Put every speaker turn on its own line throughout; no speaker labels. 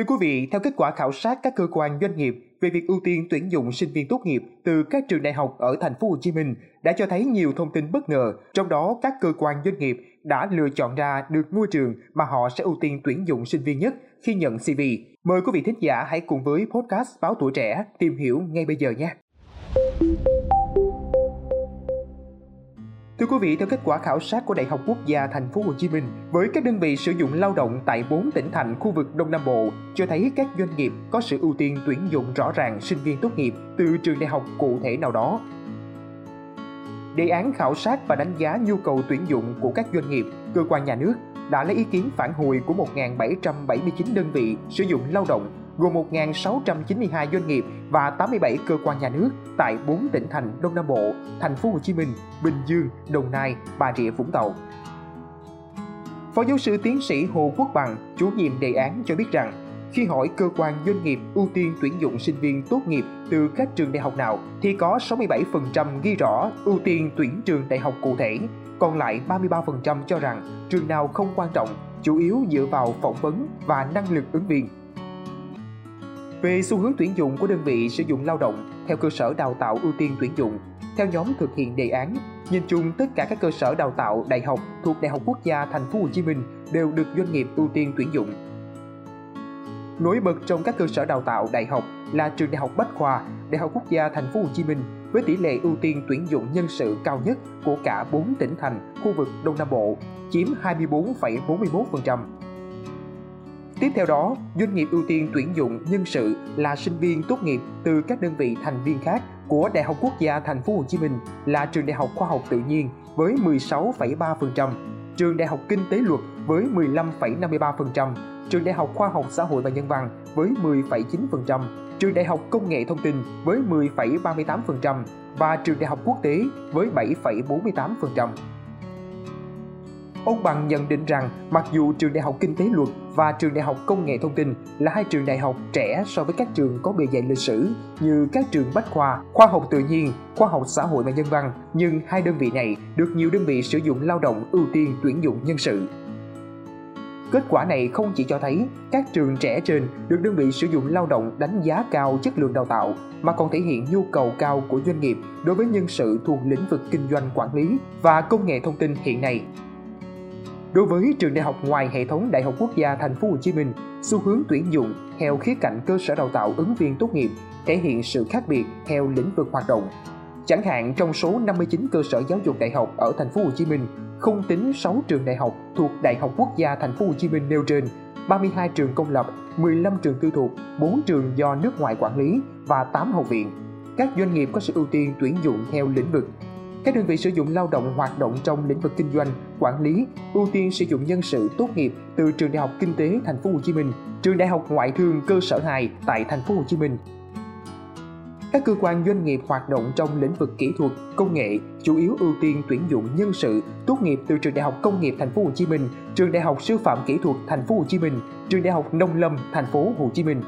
Thưa quý vị, theo kết quả khảo sát các cơ quan doanh nghiệp về việc ưu tiên tuyển dụng sinh viên tốt nghiệp từ các trường đại học ở thành phố Hồ Chí Minh đã cho thấy nhiều thông tin bất ngờ, trong đó các cơ quan doanh nghiệp đã lựa chọn ra được ngôi trường mà họ sẽ ưu tiên tuyển dụng sinh viên nhất khi nhận CV. Mời quý vị thính giả hãy cùng với podcast Báo Tuổi Trẻ tìm hiểu ngay bây giờ nhé. Quý vị, theo kết quả khảo sát của Đại học Quốc gia Thành phố Hồ Chí Minh, với các đơn vị sử dụng lao động tại 4 tỉnh thành khu vực Đông Nam Bộ, cho thấy các doanh nghiệp có sự ưu tiên tuyển dụng rõ ràng sinh viên tốt nghiệp từ trường đại học cụ thể nào đó. Đề án khảo sát và đánh giá nhu cầu tuyển dụng của các doanh nghiệp, cơ quan nhà nước đã lấy ý kiến phản hồi của 1.779 đơn vị sử dụng lao động gồm 1.692 doanh nghiệp và 87 cơ quan nhà nước tại 4 tỉnh thành Đông Nam Bộ, Thành phố Hồ Chí Minh, Bình Dương, Đồng Nai, Bà Rịa Vũng Tàu. Phó giáo sư tiến sĩ Hồ Quốc Bằng, chủ nhiệm đề án cho biết rằng, khi hỏi cơ quan doanh nghiệp ưu tiên tuyển dụng sinh viên tốt nghiệp từ các trường đại học nào thì có 67% ghi rõ ưu tiên tuyển trường đại học cụ thể, còn lại 33% cho rằng trường nào không quan trọng, chủ yếu dựa vào phỏng vấn và năng lực ứng viên. Về xu hướng tuyển dụng của đơn vị sử dụng lao động theo cơ sở đào tạo ưu tiên tuyển dụng, theo nhóm thực hiện đề án, nhìn chung tất cả các cơ sở đào tạo đại học thuộc Đại học Quốc gia Thành phố Hồ Chí Minh đều được doanh nghiệp ưu tiên tuyển dụng. Nổi bật trong các cơ sở đào tạo đại học là trường Đại học Bách khoa, Đại học Quốc gia Thành phố Hồ Chí Minh với tỷ lệ ưu tiên tuyển dụng nhân sự cao nhất của cả 4 tỉnh thành khu vực Đông Nam Bộ, chiếm 24,41%. Tiếp theo đó, doanh nghiệp ưu tiên tuyển dụng nhân sự là sinh viên tốt nghiệp từ các đơn vị thành viên khác của Đại học Quốc gia Thành phố Hồ Chí Minh là trường Đại học Khoa học Tự nhiên với 16,3%, trường Đại học Kinh tế Luật với 15,53%, trường Đại học Khoa học Xã hội và Nhân văn với 10,9%, trường Đại học Công nghệ Thông tin với 10,38% và trường Đại học Quốc tế với 7,48%. Ông Bằng nhận định rằng mặc dù trường Đại học Kinh tế Luật và trường Đại học Công nghệ Thông tin là hai trường đại học trẻ so với các trường có bề dày lịch sử như các trường Bách Khoa, Khoa học Tự nhiên, Khoa học Xã hội và Nhân văn, nhưng hai đơn vị này được nhiều đơn vị sử dụng lao động ưu tiên tuyển dụng nhân sự. Kết quả này không chỉ cho thấy các trường trẻ trên được đơn vị sử dụng lao động đánh giá cao chất lượng đào tạo, mà còn thể hiện nhu cầu cao của doanh nghiệp đối với nhân sự thuộc lĩnh vực kinh doanh quản lý và công nghệ thông tin hiện nay. Đối với trường đại học ngoài hệ thống Đại học Quốc gia Thành phố Hồ Chí Minh, xu hướng tuyển dụng theo khía cạnh cơ sở đào tạo ứng viên tốt nghiệp thể hiện sự khác biệt theo lĩnh vực hoạt động. Chẳng hạn trong số 59 cơ sở giáo dục đại học ở Thành phố Hồ Chí Minh, không tính 6 trường đại học thuộc Đại học Quốc gia Thành phố Hồ Chí Minh nêu trên, 32 trường công lập, 15 trường tư thục, 4 trường do nước ngoài quản lý và 8 học viện. Các doanh nghiệp có sự ưu tiên tuyển dụng theo lĩnh vực các đơn vị sử dụng lao động hoạt động trong lĩnh vực kinh doanh, quản lý ưu tiên sử dụng nhân sự tốt nghiệp từ trường Đại học Kinh tế Thành phố Hồ Chí Minh, trường Đại học Ngoại thương cơ sở 2 tại Thành phố Hồ Chí Minh. Các cơ quan doanh nghiệp hoạt động trong lĩnh vực kỹ thuật, công nghệ chủ yếu ưu tiên tuyển dụng nhân sự tốt nghiệp từ trường Đại học Công nghiệp Thành phố Hồ Chí Minh, trường Đại học Sư phạm Kỹ thuật Thành phố Hồ Chí Minh, trường Đại học Nông lâm Thành phố Hồ Chí Minh.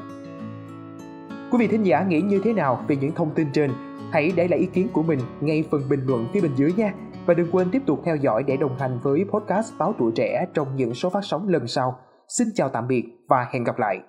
Quý vị thính giả nghĩ như thế nào về những thông tin trên? Hãy để lại ý kiến của mình ngay phần bình luận phía bên dưới nha. Và đừng quên tiếp tục theo dõi để đồng hành với podcast Báo Tuổi Trẻ trong những số phát sóng lần sau. Xin chào tạm biệt và hẹn gặp lại.